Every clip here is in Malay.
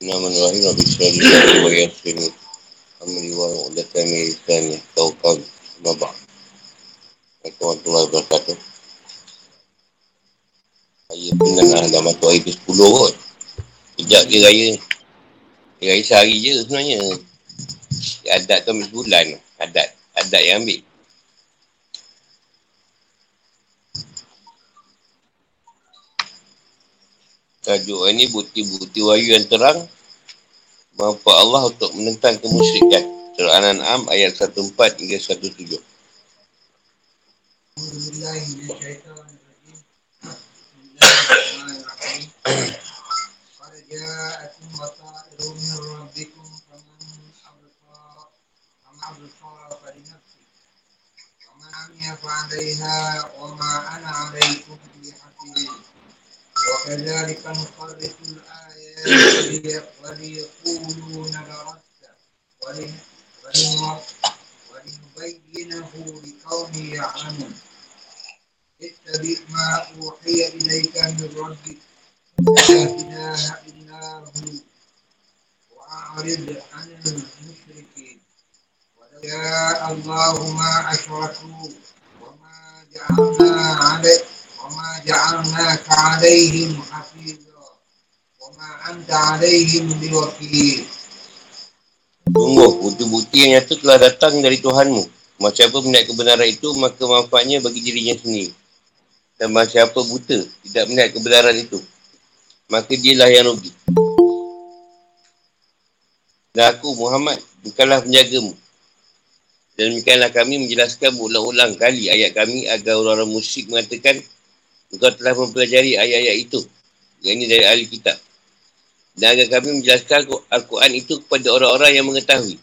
Bismillahirrahmanirrahim. Rabbi Shalli wa Yasini. Amri wa Uqdatan Lisani. Tauqad. Mabak. Assalamualaikum warahmatullahi wabarakatuh. Raya pun dah dah masuk hari ke-10 kot. Sekejap je raya. Raya sehari je sebenarnya. Adat tu ambil sebulan. Adat. Adat yang ambil. Tajuk ini bukti-bukti wahyu yang terang mampu Allah untuk menentang kemusyrikan. Surah An-An'am ayat 14 hingga 17. فعليها وما أنا عليكم بحفيظ وكذلك نصرف الآيات وليقولوا نبرت ولنبينه لقوم يعلمون. اتبع ما أوحي إليك من ربك. لا إله إلا هو. وأعرض عن المشركين. ولو الله ما أشركوا وما جعلنا عليك وما جعلناك عليهم حفيظا وما أنت عليهم بوكيل Sungguh, bukti-bukti yang nyata telah datang dari Tuhanmu. Macam apa melihat kebenaran itu, maka manfaatnya bagi dirinya sendiri. Dan macam apa buta, tidak melihat kebenaran itu. Maka dialah yang rugi. Dan aku, Muhammad, bukanlah penjagamu. Dan demikianlah kami menjelaskan berulang-ulang kali ayat kami agar orang-orang musyrik mengatakan Engkau telah mempelajari ayat-ayat itu. Yang ini dari ahli kitab. Dan agar kami menjelaskan Al-Quran itu kepada orang-orang yang mengetahui.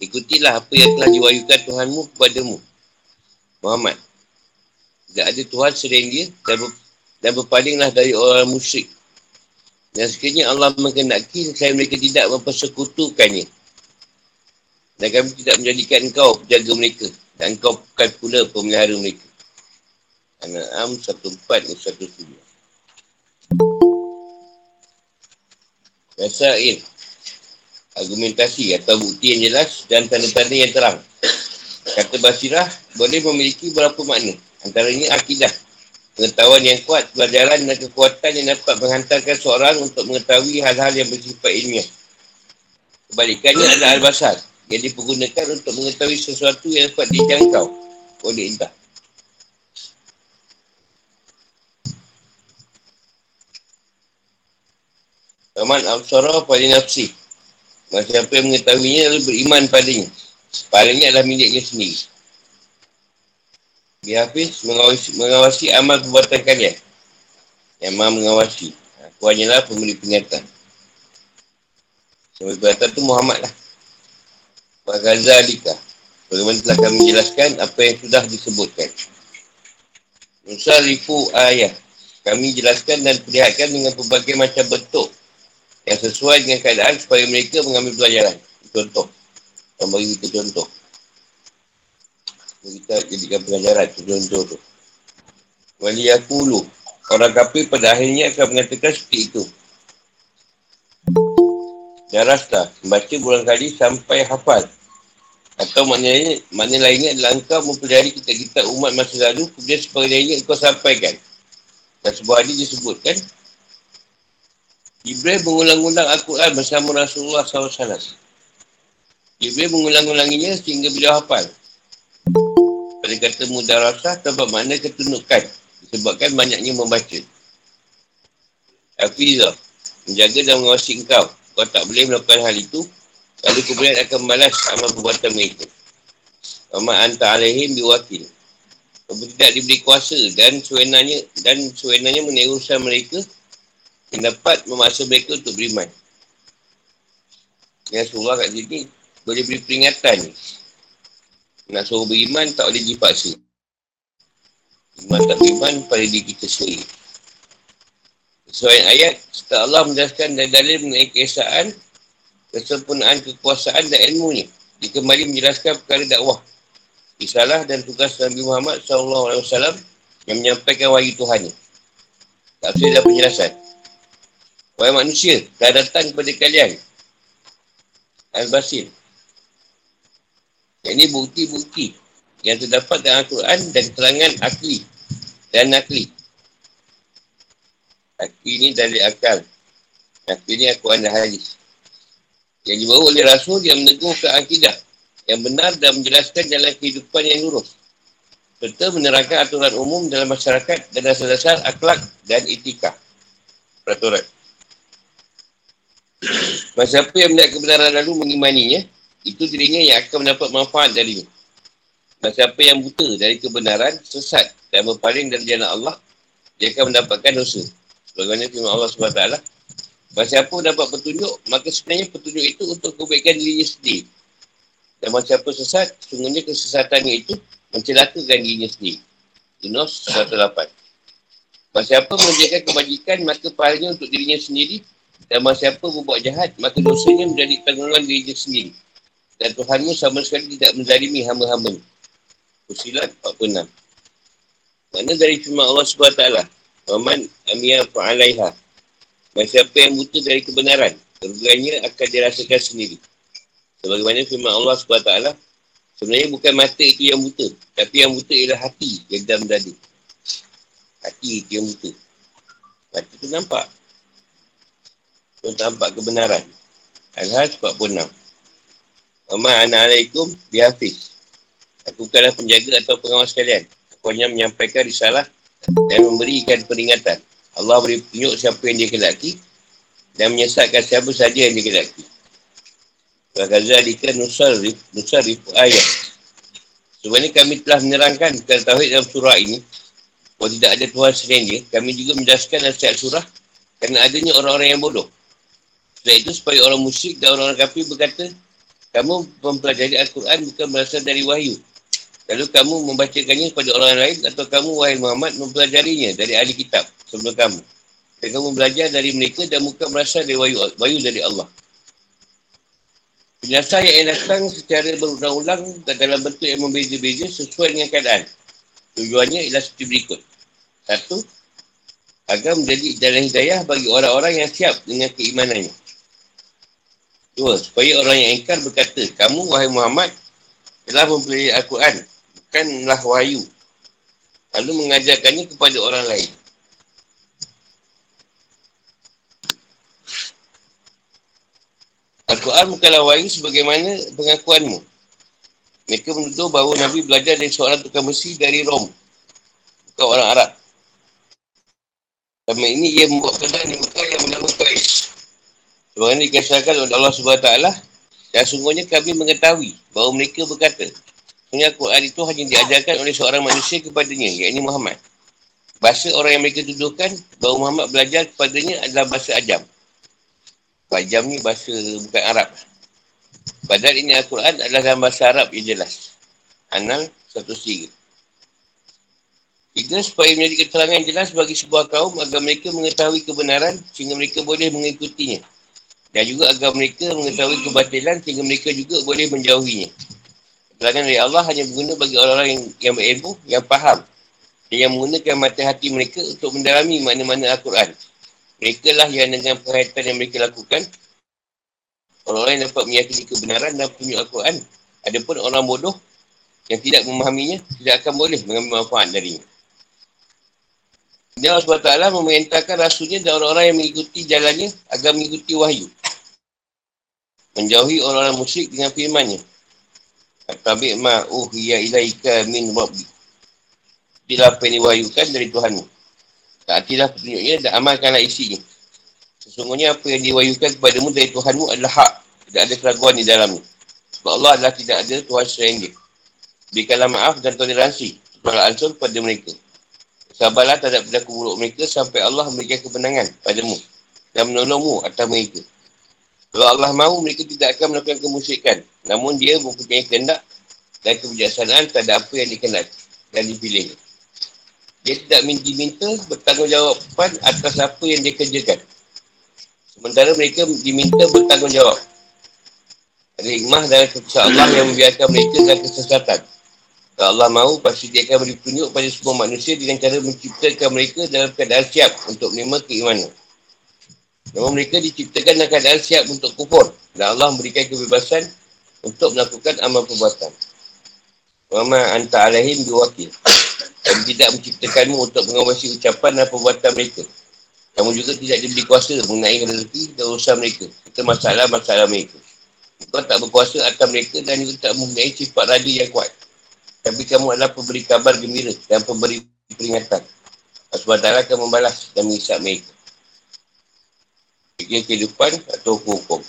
Ikutilah apa yang telah diwayukan Tuhanmu kepadamu. Muhammad. Tidak ada Tuhan selain dia dan, ber, dan berpalinglah dari orang musyrik. Dan sekiranya Allah mengendaki saya mereka tidak mempersekutukannya. Dan kami tidak menjadikan engkau penjaga mereka. Dan engkau bukan pula pemelihara mereka. An'am 14 dan 17. Rasail. Argumentasi atau bukti yang jelas dan tanda-tanda yang terang. Kata Basirah boleh memiliki beberapa makna. Antaranya akidah. Pengetahuan yang kuat, pelajaran dan kekuatan yang dapat menghantarkan seorang untuk mengetahui hal-hal yang bersifat ilmiah. Kebalikannya adalah al-basar yang dipergunakan untuk mengetahui sesuatu yang dapat dijangkau oleh indah. Faman absara pada nafsi. Masa siapa yang mengetahuinya lalu beriman padanya. Pahalanya adalah miliknya sendiri. Bihafiz mengawasi, mengawasi amal perbuatan kalian. Yang maha mengawasi. Aku hanyalah pemberi peringatan. Pemberi peringatan tu Muhammad lah. Bagaza Alika. Bagaimana telah kami jelaskan apa yang sudah disebutkan. Nusa Rifu Ayah. Kami jelaskan dan perlihatkan dengan pelbagai macam bentuk yang sesuai dengan keadaan supaya mereka mengambil pelajaran. Contoh. Yang bagi kita contoh. Kita jadikan pelajaran contoh tu. Wali Yakulu. Orang kafir pada akhirnya akan mengatakan seperti itu. Jarasta. Membaca berulang kali sampai hafal. Atau maknanya, makna lainnya adalah engkau mempelajari kita-kita umat masa lalu kemudian sebagainya engkau sampaikan. Dan sebuah hadis disebutkan Jibril mengulang-ulang Al-Quran bersama Rasulullah SAW. Jibril mengulang-ulanginya sehingga beliau hafal. Pada kata mudah rasa tempat mana ketundukan disebabkan banyaknya membaca. Hafizah, menjaga dan mengawasi engkau. Kau tak boleh melakukan hal itu, lalu kemudian akan balas amal perbuatan mereka. Amat anta alaihim biwakil. Kau tidak diberi kuasa dan sewenanya dan sewenanya menaik mereka yang dapat memaksa mereka untuk beriman. Yang Rasulullah kat sini boleh beri peringatan ni. Nak suruh beriman tak boleh dipaksa. Iman tak beriman pada diri kita sendiri. Sesuai ayat, setelah Allah menjelaskan dan dalil mengenai keesaan, kesempurnaan kekuasaan dan ilmunya. Dia kembali menjelaskan perkara dakwah. Risalah dan tugas Nabi Muhammad SAW yang menyampaikan wahyu Tuhan. Tak dan penjelasan. Wahai manusia, dah datang kepada kalian. Al-Basir. Ini bukti-bukti yang terdapat dalam Al-Quran dan keterangan akli dan nakli. Akli ini dari akal. Akli ini Al-Quran dan hadis. Yang dibawa oleh Rasul yang meneguhkan akidah yang benar dan menjelaskan jalan kehidupan yang lurus. Serta menerangkan aturan umum dalam masyarakat dan dasar-dasar akhlak dan etika. Peraturan. Masa siapa yang melihat kebenaran lalu mengimaninya, itu dirinya yang akan mendapat manfaat darinya. Dan siapa yang buta dari kebenaran, sesat dan berpaling dari jalan Allah, dia akan mendapatkan dosa. Sebagaimana firman Allah SWT. Bahawa siapa dapat petunjuk, maka sebenarnya petunjuk itu untuk kebaikan dirinya sendiri. Dan bahawa siapa sesat, sungguhnya kesesatannya itu mencelakakan dirinya sendiri. Yunus 108. Bahawa siapa mengerjakan kebajikan, maka pahalanya untuk dirinya sendiri. Dan siapa berbuat jahat, maka dosanya menjadi tanggungan dirinya sendiri. Dan Tuhanmu sama sekali tidak menzalimi hamba-hamba. Fusilat 46. Mana dari firman Allah SWT. Waman amiyah fa'alaiha. Siapa yang buta dari kebenaran. Kerugiannya akan dirasakan sendiri. Sebagaimana firman Allah SWT. Sebenarnya bukan mata itu yang buta. Tapi yang buta ialah hati yang dalam dada. Hati itu yang buta. Mata itu nampak. Itu nampak kebenaran. Al-Haj 46. Waman ana alaikum bihafiz. Aku bukanlah penjaga atau pengawas kalian. Aku hanya menyampaikan risalah dan memberikan peringatan. Allah beri tunjuk siapa yang dia kelaki dan menyesatkan siapa saja yang dia kelaki. Bagazalika nusarif, nusarif ayat. Sebenarnya kami telah menerangkan kepada Tauhid dalam surah ini. Kalau tidak ada Tuhan selain dia, kami juga menjelaskan nasihat surah kerana adanya orang-orang yang bodoh. Setelah itu supaya orang musyrik dan orang-orang kafir berkata, kamu mempelajari Al-Quran bukan berasal dari wahyu. Lalu kamu membacakannya kepada orang lain atau kamu, wahai Muhammad, mempelajarinya dari ahli kitab sebelum kamu. Dan kamu belajar dari mereka dan bukan merasa dari wayu, wayu dari Allah. Penjelasan yang datang secara berulang-ulang dan dalam bentuk yang membeza-beza sesuai dengan keadaan. Tujuannya ialah seperti berikut. Satu, agar menjadi jalan hidayah bagi orang-orang yang siap dengan keimanannya. Dua, supaya orang yang ingkar berkata, kamu, wahai Muhammad, telah mempelajari Al-Quran mengajarkanlah wahyu. Lalu mengajarkannya kepada orang lain. Al-Quran bukanlah wahyu sebagaimana pengakuanmu. Mereka menuduh bahawa Nabi belajar dari seorang tukang besi dari Rom. Bukan orang Arab. Sama ini ia membuat pedang di Mekah. Sebagaimana dikasahkan oleh Allah SWT. Dan sungguhnya kami mengetahui bahawa mereka berkata, Sebenarnya Al-Quran itu hanya diajarkan oleh seorang manusia kepadanya, iaitu Muhammad. Bahasa orang yang mereka tuduhkan bahawa Muhammad belajar kepadanya adalah bahasa Ajam. Ajam ni bahasa bukan Arab. Padahal ini Al-Quran adalah dalam bahasa Arab yang jelas. Anal 103. Tiga, supaya menjadi keterangan jelas bagi sebuah kaum agar mereka mengetahui kebenaran sehingga mereka boleh mengikutinya. Dan juga agar mereka mengetahui kebatilan sehingga mereka juga boleh menjauhinya. Keterangan dari Allah hanya berguna bagi orang-orang yang, yang berilmu, yang faham. Dan yang menggunakan mata hati mereka untuk mendalami mana-mana Al-Quran. Mereka lah yang dengan perhatian yang mereka lakukan. Orang-orang yang dapat meyakini kebenaran dan petunjuk Al-Quran. Adapun orang bodoh yang tidak memahaminya, tidak akan boleh mengambil manfaat darinya. Dia Allah SWT memerintahkan rasulnya dan orang-orang yang mengikuti jalannya agar mengikuti wahyu. Menjauhi orang-orang musyrik dengan firmannya. Tabi' ma uhiya ilaika min rabbi. Bila apa yang dari Tuhanmu. Taatilah petunjuknya dan amalkanlah isinya. Sesungguhnya apa yang diwahyukan kepadamu dari Tuhanmu adalah hak. Tidak ada keraguan di dalamnya. Sebab Allah adalah tidak ada Tuhan selain dia. Berikanlah maaf dan toleransi. Tolak ansur pada mereka. Sabarlah terhadap berlaku buruk mereka sampai Allah memberikan kebenangan padamu. Dan menolongmu atas mereka. Kalau Allah mahu, mereka tidak akan melakukan kemusyrikan. Namun dia mempunyai kehendak dan kebijaksanaan terhadap apa yang dikenal dan dipilih. Dia tidak diminta bertanggungjawabkan atas apa yang dia kerjakan. Sementara mereka diminta bertanggungjawab. Ada hikmah dan keputusan Allah yang membiarkan mereka dan kesesatan. Kalau Allah mahu, pasti dia akan beri tunjuk pada semua manusia dengan cara menciptakan mereka dalam keadaan siap untuk menerima keimanan. Namun mereka diciptakan dalam keadaan siap untuk kufur. Dan Allah memberikan kebebasan untuk melakukan amal perbuatan. Mama anta alaihim biwakil. Dan tidak menciptakanmu untuk mengawasi ucapan dan perbuatan mereka. Kamu juga tidak diberi kuasa mengenai rezeki dan urusan mereka. Itu masalah-masalah mereka. Kau tak berkuasa atas mereka dan juga tak mempunyai sifat raja yang kuat. Tapi kamu adalah pemberi kabar gembira dan pemberi peringatan. Sebab Allah akan membalas dan mengisap mereka. Fikir kehidupan atau hukum-hukum.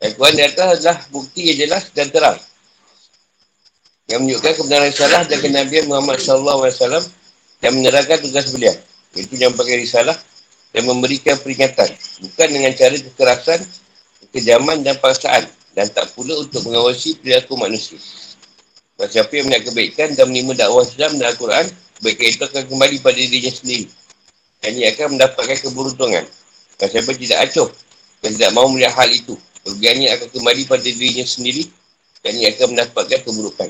Al-Quran di atas adalah bukti yang jelas dan terang. Yang menunjukkan kebenaran salah dan kenabian Muhammad SAW yang menerangkan tugas beliau. Itu yang pakai risalah dan memberikan peringatan. Bukan dengan cara kekerasan, kejaman dan paksaan. Dan tak pula untuk mengawasi perilaku manusia. Siapa yang melihat kebaikan dan menerima dakwah Islam dan Al-Quran, kebaikan itu akan kembali pada dirinya sendiri. Dan ia akan mendapatkan keberuntungan. Dan siapa tidak acuh dan tidak mahu melihat hal itu, kerugiannya akan kembali pada dirinya sendiri dan ia akan mendapatkan keburukan.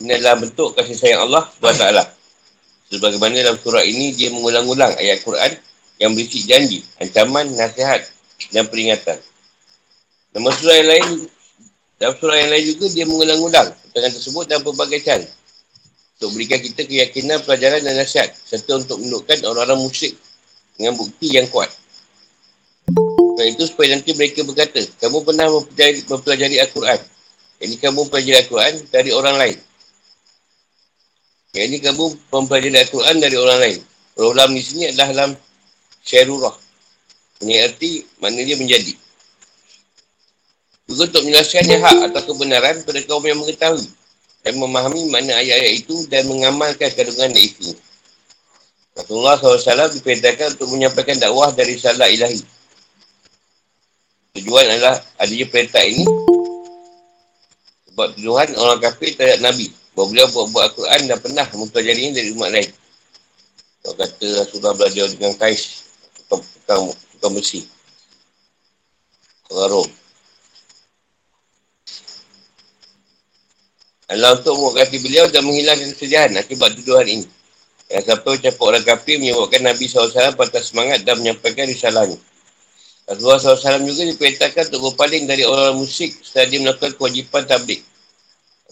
Ini adalah bentuk kasih sayang Allah SWT. Sebagaimana dalam surah ini, dia mengulang-ulang ayat Quran yang berisi janji, ancaman, nasihat dan peringatan. Dalam surah yang lain, dalam surah yang lain juga, dia mengulang-ulang tentang tersebut dalam pelbagai cara. Untuk berikan kita keyakinan, pelajaran dan nasihat. Serta untuk menunjukkan orang-orang musyrik dengan bukti yang kuat. Sebab itu supaya nanti mereka berkata, kamu pernah mempelajari, mempelajari Al-Quran. Ini kamu mempelajari Al-Quran dari orang lain. Yang ini kamu mempelajari Al-Quran dari orang lain. Orang di sini adalah dalam syarurah. Ini arti mana dia menjadi. Juga untuk menjelaskan yang hak atau kebenaran pada kaum yang mengetahui dan memahami mana ayat-ayat itu dan mengamalkan kandungan itu. Rasulullah SAW diperintahkan untuk menyampaikan dakwah dari salah ilahi. Tujuan adalah adanya perintah ini sebab tujuan orang kafir terhadap Nabi. Bahawa beliau buat-buat Al-Quran dan pernah mempelajari ini dari umat lain. Kalau kata Rasulullah belajar dengan Kais, tukang, tukang besi. Orang Rom. Allah untuk menguatkan beliau dan menghilangkan kesedihan akibat tuduhan ini. Yang siapa ucap orang kafir menyebabkan Nabi SAW patah semangat dan menyampaikan risalahnya. Rasulullah SAW juga diperintahkan untuk berpaling dari orang musyrik setelah dia melakukan kewajipan tablik.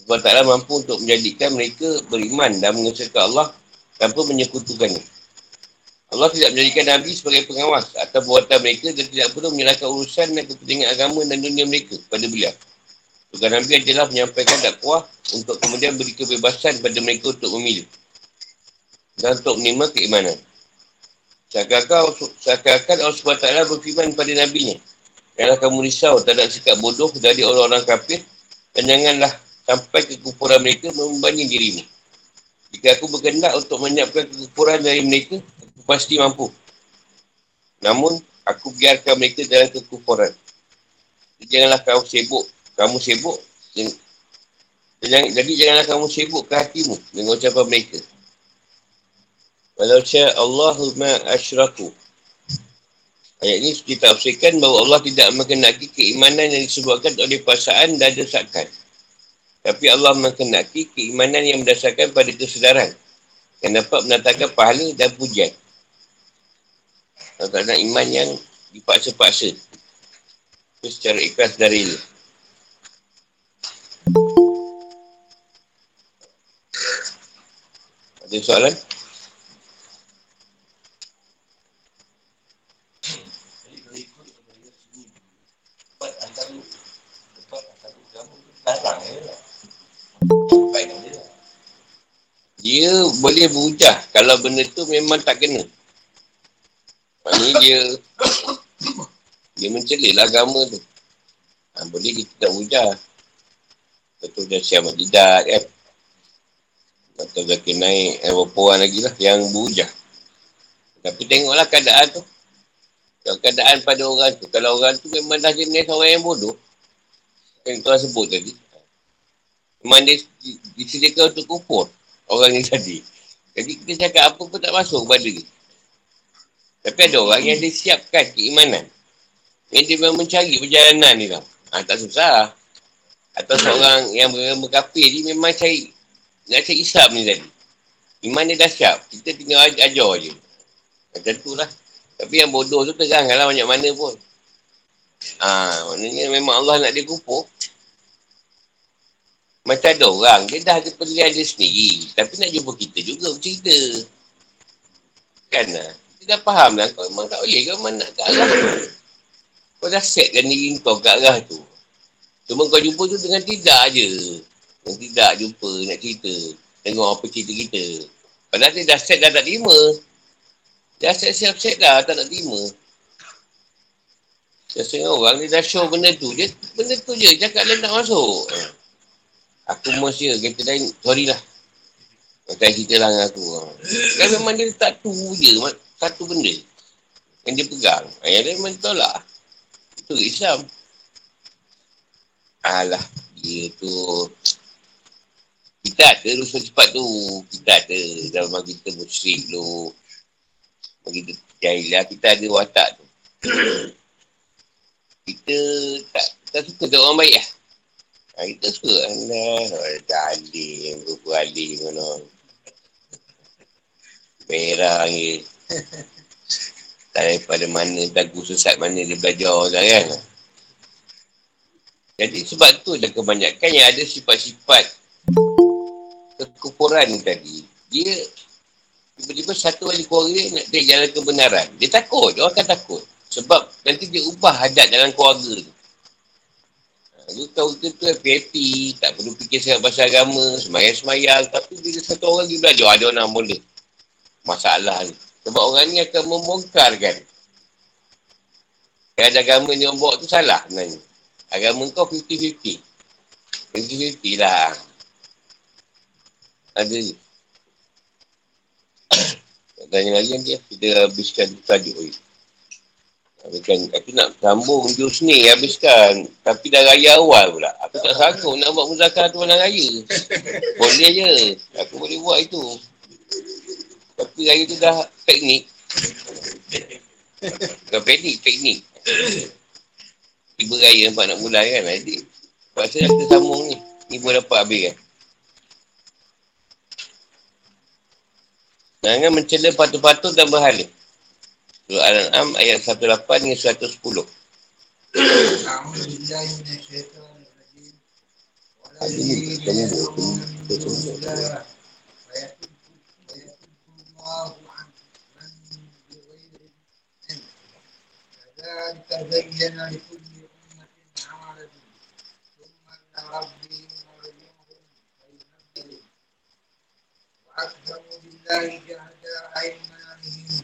Sebab taklah mampu untuk menjadikan mereka beriman dan mengesahkan Allah tanpa menyekutukannya. Allah tidak menjadikan Nabi sebagai pengawas atau buatan mereka dan tidak perlu menyerahkan urusan dan kepentingan agama dan dunia mereka kepada beliau. Tugas Nabi adalah menyampaikan dakwah untuk kemudian beri kebebasan pada mereka untuk memilih dan untuk menerima keimanan. Seakan-akan Allah SWT berfirman pada Nabi-Nya. Janganlah kamu risau terhadap sikap bodoh dari orang-orang kafir dan janganlah sampai kekufuran mereka membanding dirimu. Jika aku berkendak untuk menyiapkan kekufuran dari mereka, aku pasti mampu. Namun, aku biarkan mereka dalam kekufuran. Janganlah kamu sibuk. Kamu sibuk. Jadi, janganlah kamu sibuk ke hatimu dengan ucapan mereka. Walau Allahumma asyraku. Ayat ini kita bahawa Allah tidak mengenaki keimanan yang disebabkan oleh perasaan dan desakan. Tapi Allah mengenaki keimanan yang berdasarkan pada kesedaran. Yang dapat menatakan pahala dan pujian. Tak nak iman yang dipaksa-paksa. Itu secara ikhlas dari ini. Ada soalan? Dia boleh berhujah kalau benda tu memang tak kena. Maksudnya dia dia mencelil agama tu. Ha, boleh kita tak berhujah. Betul dah siap tidak kan. Atau dah kena naik beberapa orang lagi lah yang berhujah. Tapi tengoklah keadaan tu. Kalau keadaan pada orang tu. Kalau orang tu memang dah jenis orang yang bodoh. Yang tuan sebut tadi. Memang dia disediakan untuk kufur orang ni tadi. Jadi kita cakap apa pun tak masuk kepada dia. Tapi ada orang yang dia siapkan keimanan. Yang dia memang mencari perjalanan ni tau. Ha, tak susah. Atau seorang yang beragama kafir ni memang cari nak cari Islam ni tadi. Iman dia dah siap. Kita tinggal ajar je. Macam tu lah. Tapi yang bodoh tu terang lah banyak mana pun. Ha, maknanya memang Allah nak dia kupur. Macam ada orang, dia dah ada pilihan dia sendiri. Tapi nak jumpa kita juga bercerita. Kan lah. Dia dah faham lah. Kau memang tak boleh. Kau memang nak ke arah tu. Kau dah setkan diri kau ke arah tu. Cuma kau jumpa tu dengan tidak je. Dengan tidak jumpa, nak cerita. Tengok apa cerita kita. Padahal dia dah set dah tak terima. Dia set siap-set dah tak nak terima. Biasanya orang ni dah show benda tu. Dia benda tu je. Cakap dia nak masuk. Aku mesti kata lain. Sorry lah. Makan cerita lah dengan aku. Kan memang dia tak tu je. Satu benda. Yang dia pegang. Yang dia memang tolak. Itu Islam. Alah. Dia tu. Kita ada rusuh cepat tu. Kita ada. Dalam kita musyrik tu. Bagi jahilah. Kita ada watak tu kita tak, tak suka tengok orang baik lah. Ha, kita suka Allah. Dah alim, rupa alim mana. Merah ni. Tak daripada mana, dagu sesat mana dia belajar dah kan. Jadi sebab tu dah kebanyakan yang ada sifat-sifat kekufuran tadi. Dia tiba-tiba satu wali keluarga nak take jalan kebenaran. Dia takut, dia orang akan takut. Sebab nanti dia ubah adat dalam keluarga tu. Lu tahu kita tu happy-happy, tak perlu fikir sangat pasal agama, semayang-semayang. Tapi bila satu orang dia belajar, ada orang boleh. Masalah ni. Sebab orang ni akan membongkar kan. Yang ada agama ni orang bawa tu salah sebenarnya. Agama kau 50-50. 50-50 lah. Ada ni. Tanya lagi nanti kita habiskan tajuk ni. Habiskan, aku nak sambung jus ni habiskan. Tapi dah raya awal pula. Aku tak sanggup nak buat muzakar tu malam raya. Boleh je. Aku boleh buat itu. Tapi raya tu dah teknik. Bukan teknik, teknik. Tiba raya nampak nak mulai kan. Jadi, pasal kita sambung ni. Ni pun dapat habis kan. Jangan mencela patut-patut dan berhala. Surah Al-An'am ayat 18 hingga 110. تبين لكل أمة عملهم ثم إلى ربهم مرجعهم فينبئهم وأقسموا بالله جهد أيمانهم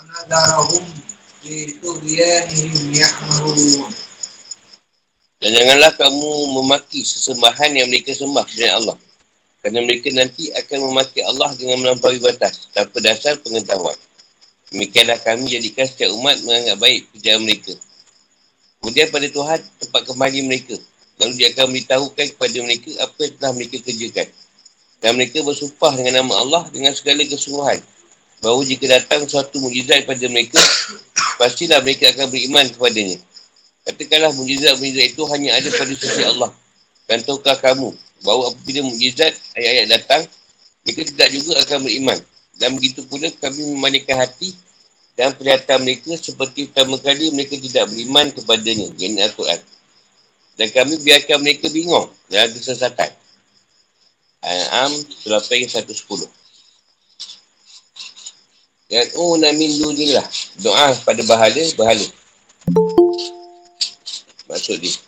ونذرهم في طغيانهم يعمهون Dan janganlah kamu memaki sesembahan yang mereka sembah selain Allah. Kerana mereka nanti akan memaki Allah dengan melampaui batas tanpa dasar pengetahuan. Demikianlah kami jadikan setiap umat menganggap baik kerjaan mereka. Kemudian pada Tuhan tempat kembali mereka. Lalu dia akan memberitahukan kepada mereka apa yang telah mereka kerjakan. Dan mereka bersumpah dengan nama Allah dengan segala kesungguhan bahawa jika datang suatu mujizat kepada mereka, pastilah mereka akan beriman kepadanya. Katakanlah mujizat-mujizat itu hanya ada pada sisi Allah. Dan tahukah kamu bahawa apabila mujizat ayat-ayat datang, mereka tidak juga akan beriman. Dan begitu pula kami memandikan hati dan perhatian mereka seperti pertama kali mereka tidak beriman kepadanya. Ini Al-Quran. Dan kami biarkan mereka bingung dan kesesatan. Al-Am surah 110. Yad'una min dunillah. Doa pada bahala, bahala. Maksud dia.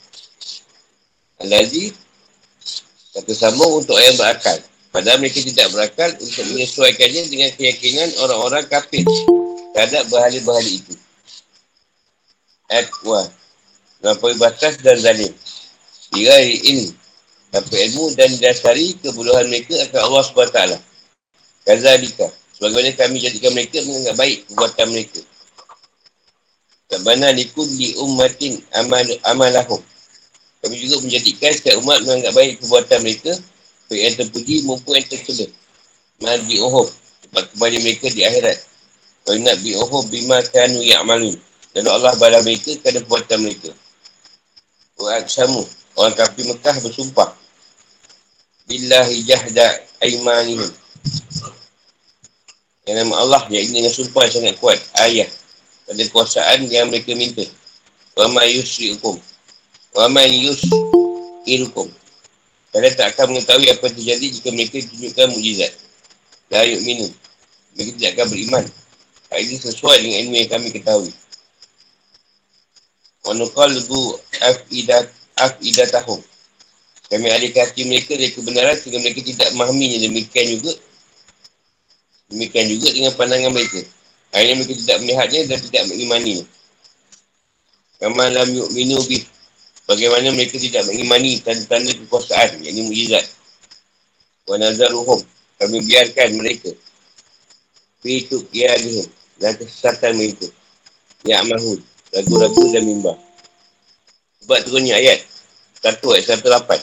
Al-Azi kata sambung untuk yang berakal. Padahal mereka tidak berakal untuk menyesuaikannya dengan keyakinan orang-orang kafir terhadap bahala-bahala itu. Ayat 1. Melampaui batas dan zalim. Ia ini. Tanpa ilmu dan dasari kebodohan mereka akan Allah SWT. Kazalika. Sebagaimana kami jadikan mereka menganggap baik perbuatan mereka. Tabana likum li ummatin amal, amalahum. Kami juga menjadikan setiap umat menganggap baik perbuatan mereka. Baik yang terpuji maupun yang tercela. Madi ohom. Sebab kembali mereka di akhirat. Kalau nak bi ohom bima kanu ya'malun. Dan Allah balas mereka kerana perbuatan mereka. Wa'ad samu. Orang kafir Mekah bersumpah. Billahi jahda aimanihim. Yang nama Allah, yang ini dengan sumpah yang sangat kuat. Ayah. Pada kuasaan yang mereka minta. Wa ma yusri'ukum. Wa ma yusri'ukum. Kalian tak akan mengetahui apa terjadi jika mereka tunjukkan mujizat. La yuk minum. Mereka tidak akan beriman. Hal ini sesuai dengan ilmu yang kami ketahui. Wa nuqalbu afidat afidatahum. Kami alihkan hati mereka dari kebenaran sehingga mereka tidak memahaminya. Demikian juga Demikian juga dengan pandangan mereka. Akhirnya mereka tidak melihatnya dan tidak mengimani. Kama lam yu'minu bih. Bagaimana mereka tidak mengimani tanda-tanda kekuasaan, yang ini mujizat. Wa nazaruhum. Kami biarkan mereka. Fitu kialihim. Dan kesesatan mereka. Ya mahud. Ragu-ragu dan mimbah. Sebab turunnya ayat. Satu ayat satu lapan.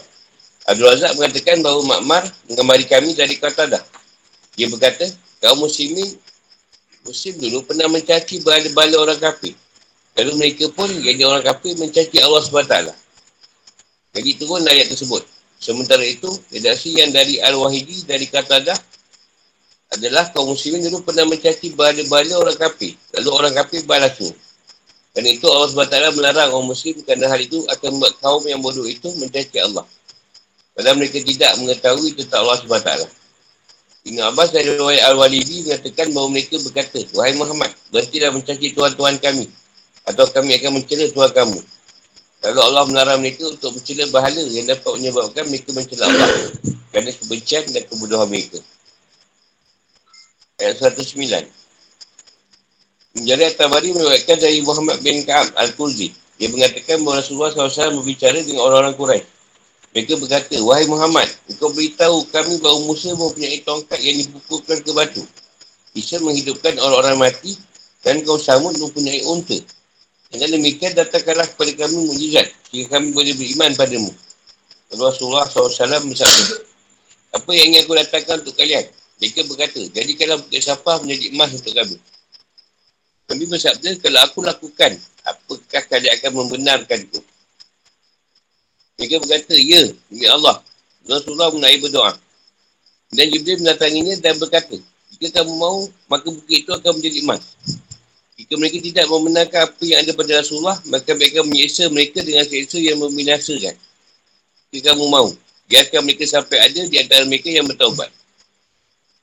Abdul Razak mengatakan bahawa Makmar mengembali kami dari kata dah. Dia berkata, kaum muslimin Muslim dulu pernah mencaci bala-bala orang kafir. Lalu mereka pun jadi orang kafir mencaci Allah SWT. Jadi turun ayat tersebut. Sementara itu, redaksi yang dari Al-Wahidi, dari kata dah, adalah kaum muslimin dulu pernah mencaci bala-bala orang kafir. Lalu orang kafir balasnya. Dan itu Allah SWT melarang orang muslim kerana hal itu akan membuat kaum yang bodoh itu mencaci Allah. Padahal mereka tidak mengetahui tentang Allah SWT. Ibn Abbas dari riwayat Al-Walidi mengatakan bahawa mereka berkata, Wahai Muhammad, berhentilah mencaci Tuhan-Tuhan kami. Atau kami akan mencela Tuhan kamu. Lalu Allah melarang mereka untuk mencela bahala yang dapat menyebabkan mereka mencela Allah. Kerana kebencian dan kebodohan mereka. Ayat 109. Menjadi At-Tabari meriwayatkan dari Muhammad bin Ka'ab Al-Qurzi. Dia mengatakan bahawa Rasulullah SAW berbicara dengan orang-orang Quraisy. Mereka berkata, Wahai Muhammad, engkau beritahu kami bahawa Musa mempunyai tongkat yang dipukulkan ke batu. Bisa menghidupkan orang-orang mati dan kau samud mempunyai unta. Dengan demikian datangkanlah kepada kami mujizat sehingga kami boleh beriman padamu. Rasulullah SAW bersabda, apa yang ingin aku datangkan untuk kalian? Mereka berkata, jadikanlah Bukit Safah menjadi emas untuk kami. Kami bersabda, kalau aku lakukan, apakah kalian akan membenarkan itu? Mereka berkata, ya, demi Allah. Rasulullah mengenai berdoa. Dan Jibril mendatanginya dan berkata, jika kamu mau, maka bukit itu akan menjadi emas. Jika mereka tidak membenarkan apa yang ada pada Rasulullah, maka mereka menyeksa mereka dengan seksa yang membinasakan. Jika kamu mau, biarkan mereka sampai ada di antara mereka yang bertaubat.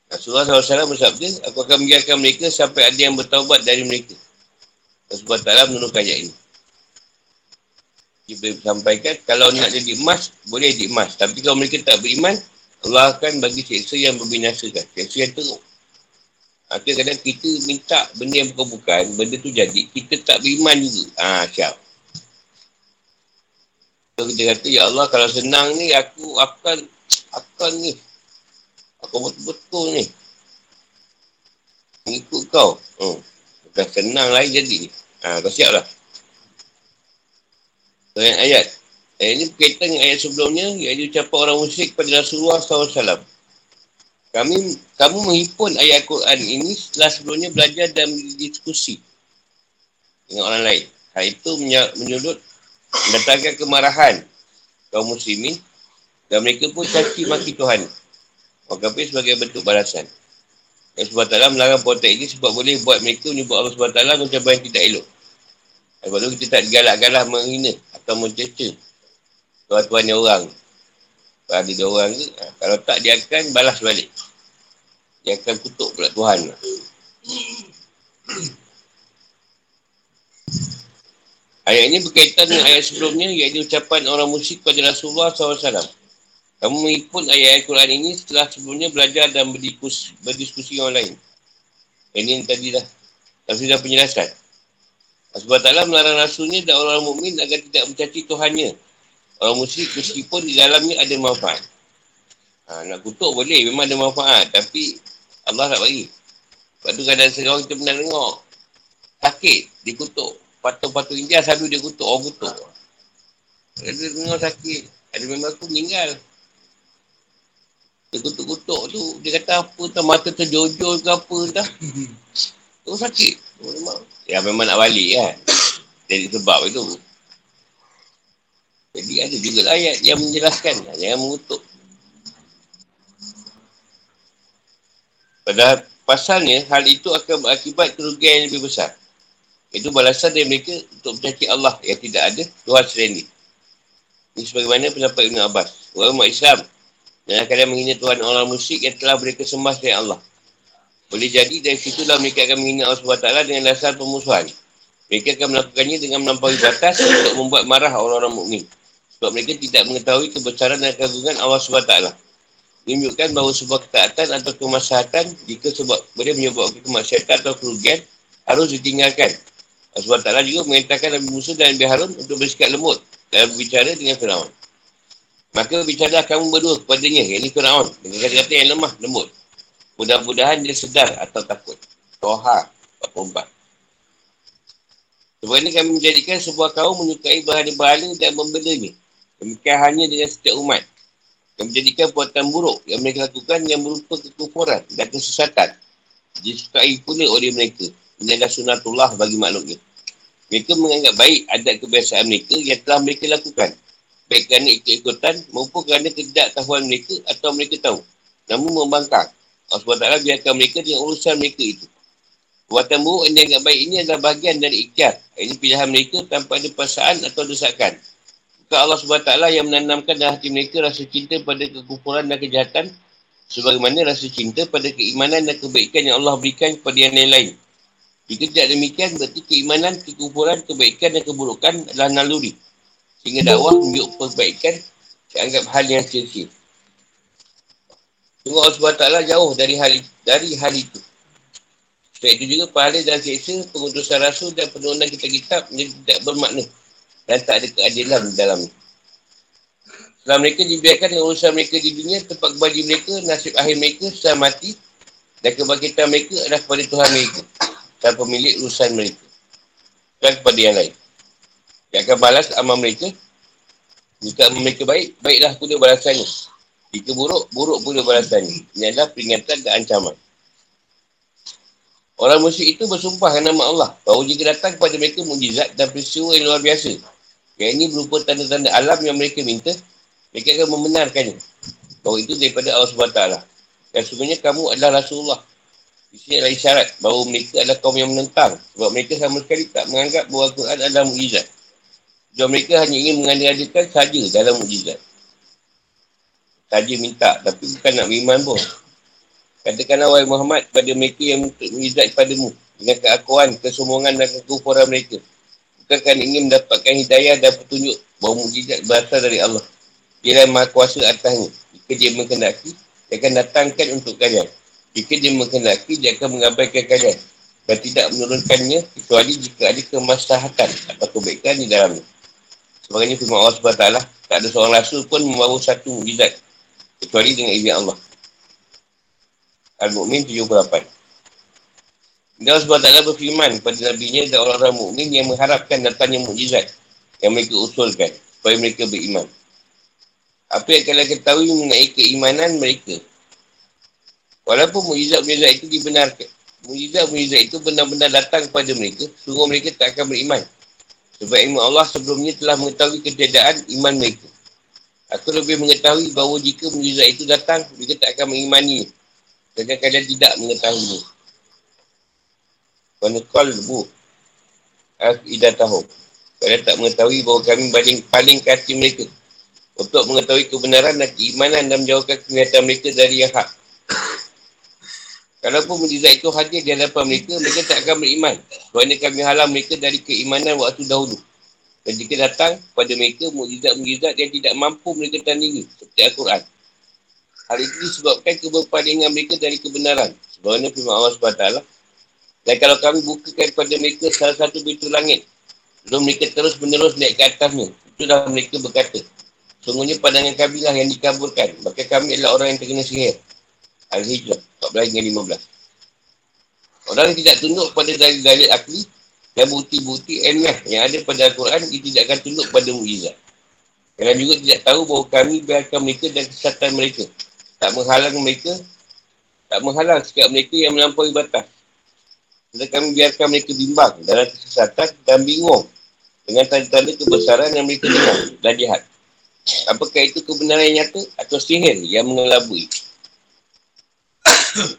Rasulullah SAW bersabda, aku akan biarkan mereka sampai ada yang bertaubat dari mereka. Rasulullah SAW menurunkan ayat ini. Jibril sampaikan, kalau nak jadi emas, boleh jadi emas. Tapi kalau mereka tak beriman, Allah akan bagi seksa yang berbinasakan. Seksa yang teruk. Akhirnya kadang kita minta benda yang bukan-bukan, benda tu jadi, kita tak beriman juga. Ah, ha, siap. So, kita kata, Ya Allah, kalau senang ni, aku akan, akan ni. Aku betul-betul ni. Mengikut kau. Hmm. Bukan senang lain jadi ni. Ha, kau siap lah. Dengan ayat. Ayat ini berkaitan dengan ayat sebelumnya, yang diucapkan orang musyrik pada Rasulullah SAW. Kami, kamu menghimpun ayat Al-Quran ini setelah sebelumnya belajar dan diskusi dengan orang lain. Hal itu menyulut mendatangkan kemarahan kaum muslimin dan mereka pun caci maki Tuhan. Maka sebagai bentuk balasan. Allah SWT melarang potek ini sebab boleh buat mereka menyebut Allah SWT macam yang tidak elok. Sebab tu kita tak galak-galak menghina atau menceca tuan-tuan yang orang. Kalau ada orang ke, ha, kalau tak dia akan balas balik. Dia akan kutuk pula Tuhan. Ayat ini berkaitan dengan ayat sebelumnya iaitu ucapan orang musyrik pada Rasulullah SAW. Kamu mengikut ayat Al-Quran ini setelah sebelumnya belajar dan berdiskusi, berdiskusi dengan orang lain. Ini yang tadi dah. Tapi dah penjelasan. Sebab taklah melarang rasulnya dan orang mukmin agar tidak mencaci Tuhannya. Orang musyrik meskipun di dalamnya ada manfaat. Ha, nak kutuk boleh, memang ada manfaat. Tapi Allah tak bagi. Lepas tu kadang sekarang kita pernah tengok. Sakit, dikutuk. Patung-patung India selalu dia kutuk, orang kutuk. Dia tengok sakit. Ada memang aku meninggal. Dia kutuk-kutuk tu, dia kata apa tu, mata terjojol ke apa. Tu sakit. Memang. Ya memang nak balik kan. Jadi sebab itu. Jadi ada juga ayat yang menjelaskan. Jangan mengutuk. Padahal pasalnya, hal itu akan berakibat kerugian yang lebih besar. Itu balasan dari mereka untuk mencaci Allah yang tidak ada Tuhan selain ini. Ini sebagaimana pendapat Ibn Abbas. Orang umat Islam yang akan menghina Tuhan orang musyrik yang telah mereka sembah selain Allah. Boleh jadi dari situlah mereka akan menghina Allah SWT dengan dasar pemusuhan. Mereka akan melakukannya dengan melampaui batas untuk membuat marah orang-orang mukmin. Sebab mereka tidak mengetahui kebesaran dan keagungan Allah SWT. Menunjukkan bahawa sebuah ketaatan atau kemaslahatan jika sebab boleh menyebabkan kemaksiatan atau kerugian harus ditinggalkan Allah SWT juga mengatakan Nabi Musa dan Nabi Harun untuk bersikap lembut dalam berbicara dengan Fir'aun. Maka berbicara kamu berdua kepadanya, yang ini Fir'aun. Dengan kata-kata yang lemah, lembut. Mudah-mudahan dia sedar atau takut. Toha, 44. Sebab ini kami menjadikan sebuah kaum menyukai bahan-bahan dan membelanya. Demikian hanya dengan setiap umat. Kami menjadikan buatan buruk yang mereka lakukan yang berupa kekufuran dan kesesatan. Disukai pula oleh mereka. Ini adalah sunatullah bagi makhluknya. Mereka menganggap baik adat kebiasaan mereka yang telah mereka lakukan. Baik kerana ikut-ikutan maupun kerana ketidaktahuan mereka atau mereka tahu. Namun membangkang. Allah SWT biarkan mereka dengan urusan mereka itu. Perbuatan buruk yang dianggap baik ini adalah bahagian dari ikhtiar. Ini pilihan mereka tanpa ada perasaan atau desakan. Bukan Allah SWT yang menanamkan dalam hati mereka rasa cinta pada kekufuran dan kejahatan sebagaimana rasa cinta pada keimanan dan kebaikan yang Allah berikan kepada yang lain-lain. Jika tidak demikian, berarti keimanan, kekufuran, kebaikan dan keburukan adalah naluri. Sehingga dakwah menunjuk perbaikan dianggap hal yang sia-sia. Tunggu Allah SWT jauh dari hal, dari hal itu. Sebab itu juga pahala dan seksa, pengutusan rasul dan penurunan kitab-kitab menjadi tidak bermakna dan tak ada keadilan di dalamnya. Setelah mereka dibiarkan dengan urusan mereka di dunia, tempat kembali mereka, nasib akhir mereka setelah mati dan kebangkitan mereka adalah kepada Tuhan mereka dan pemilik urusan mereka dan kepada yang lain. Dia akan balas amal mereka. Jika mereka baik, baiklah pula balasannya. Jika buruk, buruk pula balasannya. Ini adalah peringatan dan ancaman. Orang musyrik itu bersumpah dengan nama Allah bahawa jika datang kepada mereka mujizat dan peristiwa yang luar biasa. Yang ini berupa tanda-tanda alam yang mereka minta, mereka akan membenarkannya. Bahawa itu daripada Allah SWT. Dan sebenarnya kamu adalah Rasulullah di sini adalah isyarat bahawa mereka adalah kaum yang menentang. Sebab mereka sama sekali tak menganggap bahawa Al-Quran adalah mujizat. Sebab mereka hanya ingin mengadakan saja dalam mujizat. Saja minta, tapi bukan nak beriman pun. Katakanlah wahai Muhammad pada mereka yang mujizat padamu. Dengan keakuan, kesombongan dan kekufuran mereka. Bukan kerana ingin mendapatkan hidayah dan petunjuk bahawa mujizat berasal dari Allah. Dia adalah maha kuasa atasnya. Jika dia mengendaki, dia akan datangkan untuk kalian. Jika dia mengenaki, dia akan mengabaikan kalian. Dan tidak menurunkannya, kecuali jika ada kemaslahatan atau kebaikan di dalamnya. Sebagainya firman Allah SWT, tak ada seorang rasul pun membawa satu mujizat. Kecuali dengan izin Allah. Al-Mu'min 78. Dan Allah SWT berfirman pada Nabi-Nya dan orang-orang mu'min yang mengharapkan datangnya mujizat yang mereka usulkan supaya mereka beriman. Apa yang kalian ketahui mengenai keimanan mereka Walaupun mujizat-mujizat itu dibenarkan. Mujizat-mujizat itu benar-benar datang kepada mereka. Sungguh mereka tak akan beriman. Sebab ilmu Allah sebelumnya telah mengetahui ketiadaan iman mereka. Aku lebih mengetahui bahawa jika mujizat itu datang, mereka tak akan mengimani. Kadang-kadang tidak mengetahui. Kerana kau lebu. Aku idah tahu. Kalian tak mengetahui bahawa kami paling, paling kati mereka. Untuk mengetahui kebenaran dan keimanan dan menjauhkan kenyataan mereka dari yang hak. Kalaupun mujizat itu hadir di hadapan mereka, mereka tak akan beriman. Kerana kami halang mereka dari keimanan waktu dahulu. Dan jika datang pada mereka mujizat-mujizat yang tidak mampu mereka tandingi, seperti Al-Quran. Hal itu disebabkan keberpalingan mereka dari kebenaran. Sebabnya firman Allah SWT. Dan kalau kami bukakan kepada mereka salah satu pintu langit, lalu mereka terus menerus naik ke atasnya. Itulah mereka berkata. Sungguhnya pandangan kami lah yang dikaburkan. Maka kami adalah orang yang terkena sihir. Al-Hijrah 14 hingga 15. Orang yang tidak tunduk pada dalil-dalil akli dan bukti-bukti ilmiah yang ada pada Al-Quran, dia tidak akan tunduk pada mujizat. Kalian juga tidak tahu bahawa kami biarkan mereka dan kesatuan mereka. Tak menghalang mereka, tak menghalang sikap mereka yang melampaui batas. Kita kami biarkan mereka bimbang dalam kesesatan dan bingung dengan tanda-tanda kebesaran yang mereka dengar dan lihat. Apakah itu kebenaran yang nyata atau sihir yang mengelabui?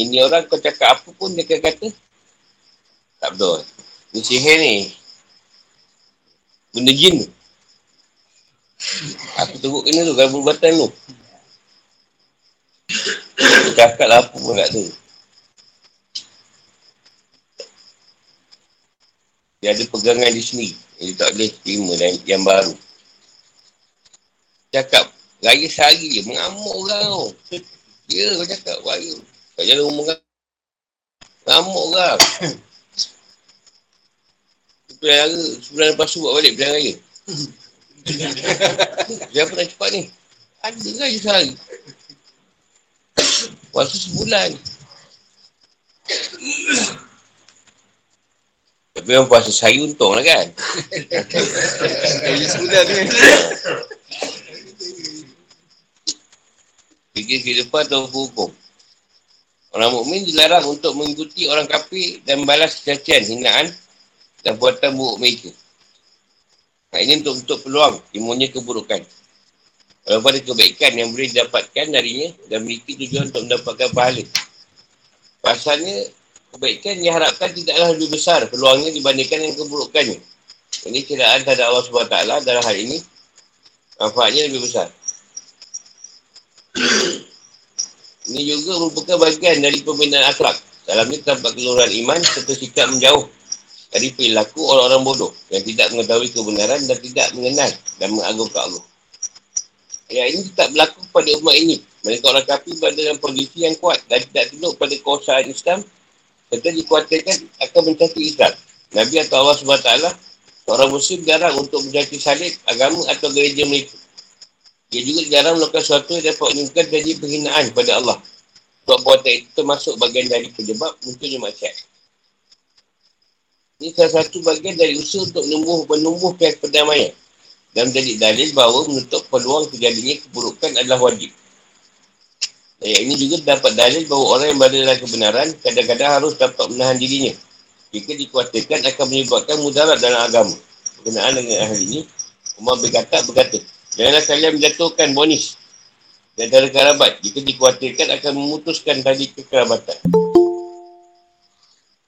Ini orang kau cakap apa pun dia akan kata tak betul. Ini sihir ni. Benda jin tu. Aku tengok kena tu, kalau perubatan tu. Cakap lah apa pun kat tu. Dia ada pegangan di sini. Dia tak boleh terima dan yang baru. Cakap, raya sehari je, mengamuk orang tu. Ya, kau cakap, raya. Tak jalan umur kan. Mengamuk orang. Pilihan raya, sebulan lepas tu buat balik pilihan raya. Siapa nak cepat ni? Ada raya sehari. Waktu sebulan. Tapi orang puasa sehari untung lah kan? Dari sebulan ni. Fikir kehidupan atau hukum. Orang mukmin dilarang untuk mengikuti orang kafir dan balas cacian, hinaan dan buatan buruk mereka. Nah, ini untuk untuk peluang timbulnya keburukan. Walaupun ada kebaikan yang boleh didapatkan darinya dan memiliki tujuan untuk mendapatkan pahala. Pasalnya, kebaikan yang harapkan tidaklah lebih besar peluangnya dibandingkan dengan keburukannya. Ini kiraan terhadap Allah SWT dalam hal ini, manfaatnya lebih besar. ini juga merupakan bagian dari pembinaan akhlak. Dalam ini tampak keluaran iman serta sikap menjauh dari perilaku orang-orang bodoh yang tidak mengetahui kebenaran dan tidak mengenal dan mengagungkan Allah. Ayat ini tetap berlaku pada umat ini. Mereka orang kafir berada dalam kondisi yang kuat dan tidak tunduk pada kuasaan Islam serta dikuatirkan akan mencari Islam. Nabi atau Allah SWT, seorang muslim jarang untuk menjadi salib agama atau gereja mereka. Dia juga jarang melakukan sesuatu yang dapat menimbulkan jadi penghinaan kepada Allah. Sebab buatan itu termasuk bagian dari penyebab munculnya maksiat. Ini salah satu bagian dari usaha untuk menumbuh menumbuhkan perdamaian dan menjadi dalil bahawa menutup peluang terjadinya keburukan adalah wajib. Ayat ini juga dapat dalil bahawa orang yang berada dalam kebenaran kadang-kadang harus dapat menahan dirinya. Jika dikuatirkan akan menyebabkan mudarat dalam agama. Berkenaan dengan ahli ini, Umar berkata, berkata, Janganlah kalian menjatuhkan bonis dan dari kerabat jika dikuatirkan akan memutuskan tadi kekerabatan.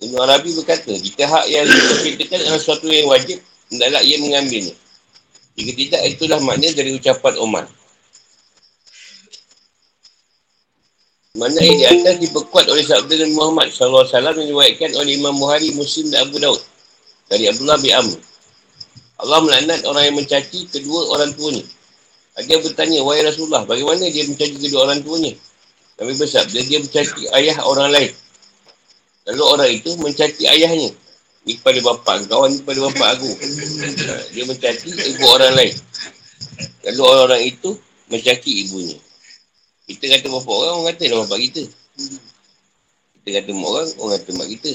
Ibn Arabi berkata, jika hak yang dikatakan adalah sesuatu yang wajib, hendaklah ia mengambilnya. Jika tidak, itulah makna dari ucapan Umar. Mana yang di atas diperkuat oleh sabda Nabi Muhammad SAW yang diwaikan oleh Imam Buhari, Muslim dan Abu Daud. Dari Abdullah bin Amr. Allah melaknat orang yang mencaci kedua orang tuanya. Dia bertanya, wahai Rasulullah, bagaimana dia mencaci kedua orang tuanya? Nabi bersabda, dia mencaci ayah orang lain. Lalu orang itu mencaci ayahnya. Ini kepada bapak, kawan kepada bapak aku. Dia mencaci ibu orang lain. Lalu orang-orang itu mencaci ibunya. Kita kata bapak orang, orang kata lah bapak kita. Kita kata mak orang, orang kata mak kita.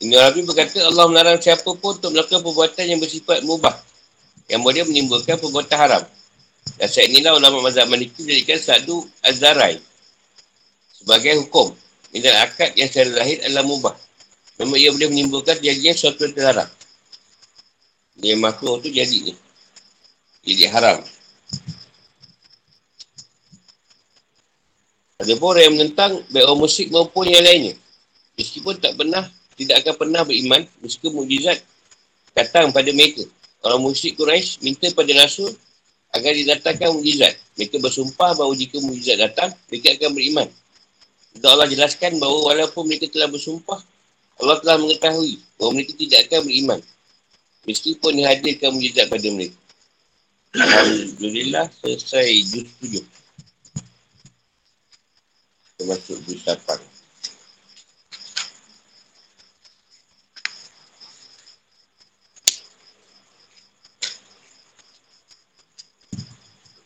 Ini Arabi berkata Allah melarang siapa pun untuk melakukan perbuatan yang bersifat mubah. Yang boleh menimbulkan perbuatan haram. Dan saat inilah ulama mazhab maliki menjadikan sadu azarai sebagai hukum. Ini akad yang secara lahir adalah mubah. Memang ia boleh menimbulkan jadinya suatu yang terlarang. Dia makhluk tu jadi. Jadi haram. Ada pun orang yang menentang baik orang musyrik maupun yang lainnya. Meskipun tak pernah, tidak akan pernah beriman, meskipun mujizat datang pada mereka. Orang musyrik Quraisy minta pada Rasul agar didatangkan mujizat. Mereka bersumpah bahawa jika mujizat datang, mereka akan beriman. Untuk Allah jelaskan bahawa walaupun mereka telah bersumpah, Allah telah mengetahui bahawa mereka tidak akan beriman. Meskipun dihadirkan mujizat pada mereka. Alhamdulillah, selesai juz tujuh termasuk ucapan.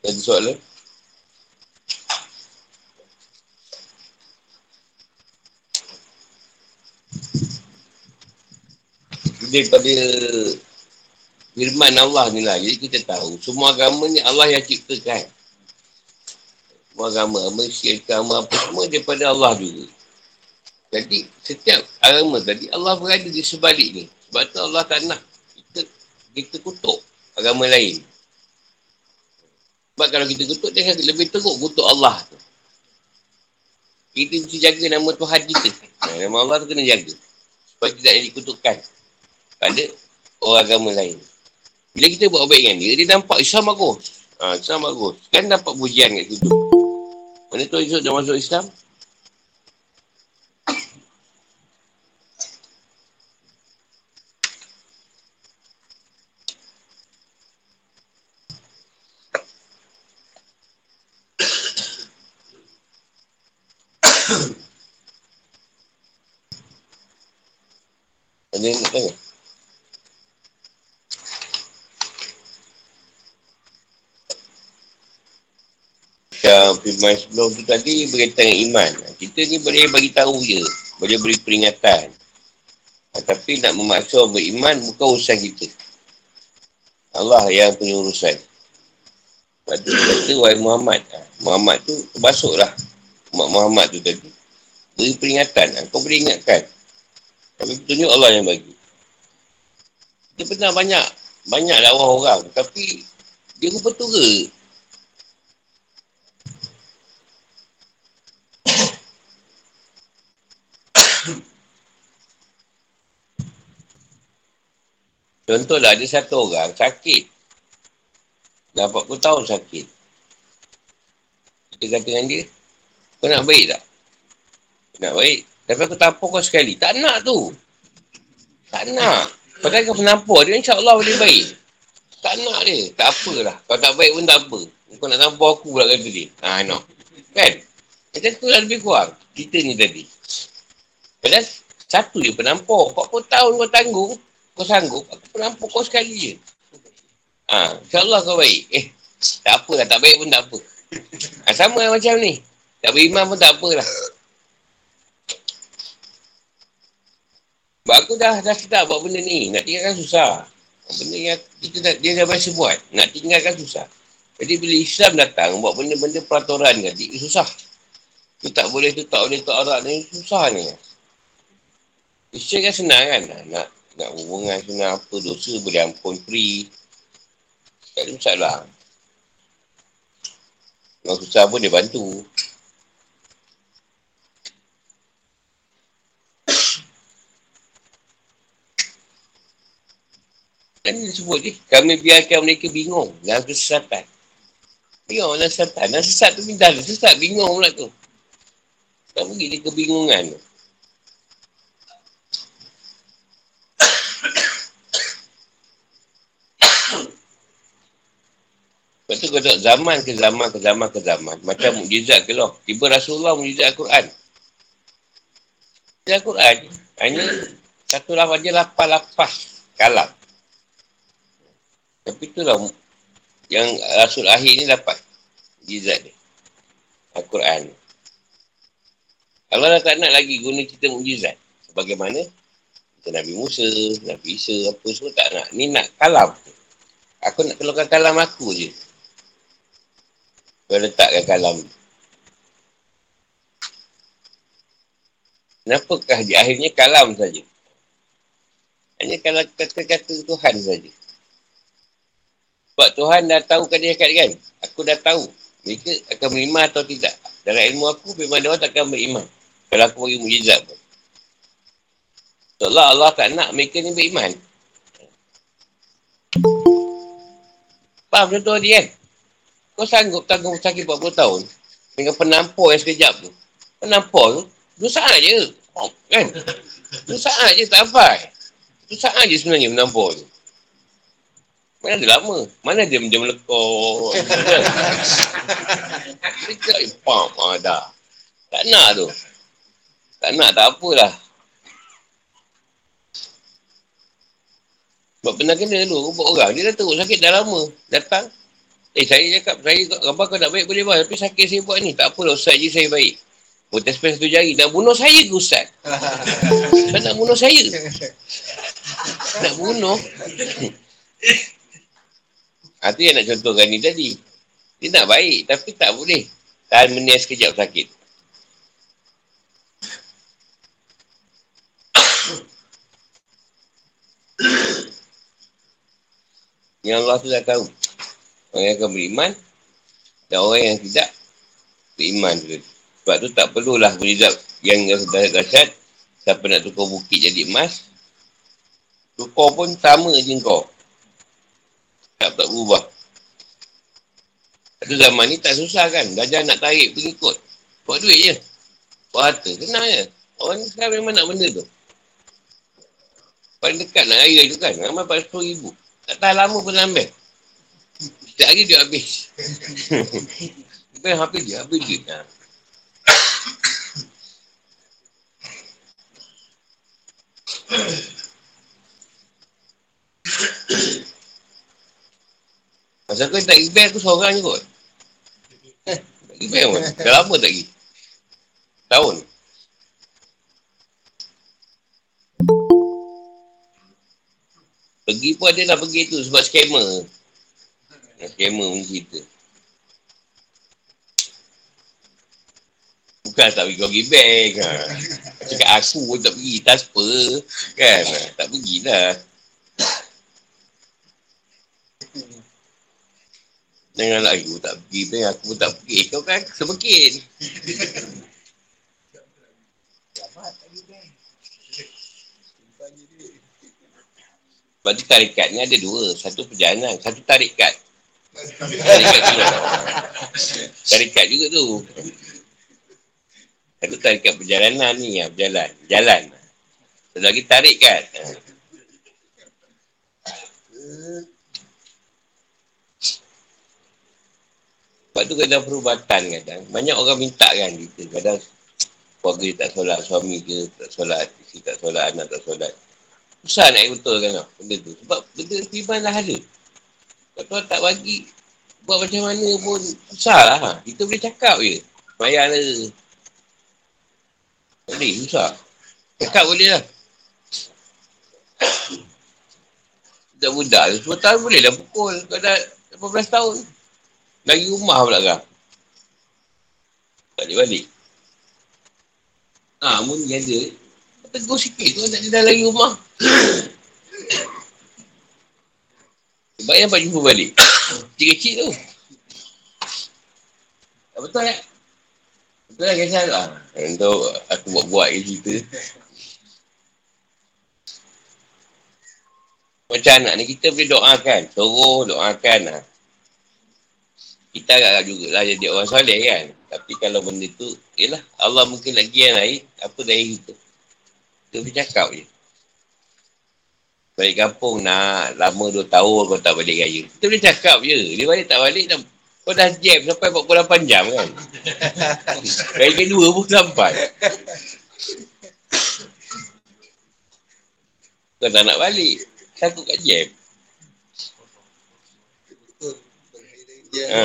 Ada soalan? Daripada firman Allah ni lah. Jadi kita tahu semua agama ni Allah yang ciptakan. Semua agama, Mesir, agama apa semua daripada Allah juga. Jadi setiap agama tadi Allah berada di sebalik ni. Sebab tu Allah tak nak kita, kita kutuk agama lain. Sebab kalau kita kutuk dia lebih teruk kutuk Allah tu. Kita mesti jaga nama Tuhan kita. Nama Allah tu kena jaga. Supaya tidak jadi kutukan pada orang agama lain. Bila kita buat baik dengan dia, dia nampak Islam bagus. Ha, Islam bagus. Kan dapat pujian kat situ. Mana tu Yusuf dah masuk Islam? Ada yang nak tanya? macam firman sebelum tu tadi berkaitan dengan iman. Kita ni boleh bagi tahu je. Boleh beri peringatan. Ha, tapi nak memaksa beriman bukan urusan kita. Allah yang punya urusan. Sebab tu kata wahai Muhammad. Ha, Muhammad tu terbasuklah. Mak Muhammad tu tadi. Beri peringatan. Ha, kau boleh ingatkan. Tapi tunjuk Allah yang bagi. Dia pernah banyak. Banyak dakwah orang. Tapi dia rupa tura. Contohlah ada satu orang sakit. Dah 40 tahun sakit. Kita kata dengan dia, kau nak baik tak? Nak baik. Tapi aku tampuk kau sekali. Tak nak tu. Tak nak. Padahal kau penampur dia, insyaAllah boleh baik. Tak nak dia. Tak apalah. Kau tak baik pun tak apa. Kau nak tampuk aku pula kata dia. Ha, no. Kan? Macam tu lah lebih kurang. Kita ni tadi. Padahal satu dia penampur. 40 tahun kau tanggung. Kau sanggup, aku penampuk kau sekali je. Ha, InsyaAllah kau baik. Eh, tak apa lah. Tak baik pun tak apa. Ha, sama lah macam ni. Tak beriman pun tak apalah. Sebab aku dah, dah sedap buat benda ni. Nak tinggalkan susah. Benda yang kita dah, dia dah biasa buat. Nak tinggalkan susah. Jadi bila Islam datang, buat benda-benda peraturan tadi, susah. Tu tak boleh, tu tak boleh, tak arak ni, susah ni. Islam kan senang kan? Nak nak hubungan kena apa dosa boleh ampun free. Tak ada masalah. Kalau susah pun dia bantu. Kan dia sebut ni, kami biarkan mereka bingung dalam kesesatan. Kesesatan. Dalam sesat tu minta sesat bingung pula tu. Tak pergi dia kebingungan tu. Lepas tu kau zaman ke zaman ke zaman ke zaman. Macam mujizat ke loh. Tiba Rasulullah mujizat Al-Quran. Mujizat Al-Quran hanya satu lafaz je lapan lapas kalam. Tapi itulah yang Rasul akhir ni dapat mujizat dia. Al-Quran. Allah dah tak nak lagi guna cerita mujizat. Sebagaimana Nabi Musa, Nabi Isa, apa semua tak nak. Ni nak kalam. Aku nak keluarkan kalam aku je. Kau letakkan kalam Kenapakah di akhirnya kalam saja? Hanya kalau kata-kata Tuhan saja. Sebab Tuhan dah tahu kan dia kan? Aku dah tahu. Mereka akan beriman atau tidak. Dalam ilmu aku, memang dia tak akan beriman. Kalau aku bagi mujizat pun. Allah, Allah tak nak mereka ni beriman. Faham contoh dia kan? Kau sanggup tanggung sakit 40 tahun dengan penampur yang sekejap tu. Penampur tu, dua saat je. Oh, kan? Dua saat je tak sampai. Dua saat je sebenarnya penampur tu. Mana ada lama? Mana dia macam melekor? Sekejap je, pam, ah, dah. Tak nak tu. Tak nak, tak apalah. Sebab pernah kena dulu, buat orang. Dia dah teruk sakit dah lama. Datang, Eh saya cakap, saya gambar kau nak baik boleh buat. Tapi sakit saya buat ni. Tak apalah Ustaz je saya baik. Protes pen satu jari. Nak bunuh saya ke Ustaz? Ustaz nak bunuh saya? Nak bunuh. ha, tu yang nak contohkan ni tadi. Dia nak baik tapi tak boleh. Tahan menias sekejap sakit. Yang Allah tu dah tahu. Orang yang akan beriman dan orang yang tidak beriman tu. Sebab tu tak perlulah berizap yang dahsyat siapa nak tukar bukit jadi emas. Tukar pun sama je kau. Tak, tak berubah. Satu zaman ni tak susah kan. Dajah nak tarik pengikut. Buat duit je. Buat harta. Kenal je. Orang ni sekarang memang nak benda tu. Paling dekat nak raya tu kan. Ramai 400 ribu. Tak tahan lama pun ambil. Setiap hari dia habis. Bukan habis dia, habis dia. Ha. Masa kau tak pergi aku seorang je kot. Eh, tak pergi pun. Dah lama tak pergi. Tahun. Pergi pun ada lah pergi tu sebab scammer. Scammer pun cerita. Bukan tak pergi pergi bank. Ha. Cakap aku pun tak pergi. Transfer. Kan? Tak pergilah. Jangan lagi aku tak pergi bank. Aku pun tak pergi. Kau kan semakin. Tu tarikat ni ada dua. Satu perjalanan, satu tarikat. Tarikat juga. Tu. Satu tarikat perjalanan ni, ya, berjalan. Jalan. Satu lagi tarikat. Sebab tu kadang perubatan kadang. Banyak orang minta kan kita. Kadang keluarga tak solat, suami ke tak solat, isteri tak solat, anak tak solat. Susah nak betul kan benda tu. Sebab benda iman dah ada. Kalau tuan tak bagi, buat macam mana pun susah lah. Ha. Kita boleh cakap je. Bayar lah. Boleh, susah. Cakap boleh lah. Budak-budak tu, 10 tahun boleh lah pukul. Kau dah 18 tahun. Lagi rumah pula kan. Balik-balik. Ha, mun dia ada. Tegur sikit tu nak dia dah lagi rumah. Sebab yang jumpa balik. Kecil-kecil tu. Tak betul tak? Betul lah kisah tu. Untuk aku buat-buat je cerita. Macam anak ni kita boleh doakan. Suruh doakan lah. Kita agak-agak jugalah jadi orang soleh kan. Tapi kalau benda tu, yelah Allah mungkin lagi yang lain. Apa dari kita. Kita boleh cakap je. Balik kampung nak lama 2 tahun kau tak balik raya. Kita boleh cakap je. Dia balik tak balik dah. Kau dah jam sampai 48 jam kan. Raya kedua pun sampai. Kau tak nak balik. Takut kat jam. Ha.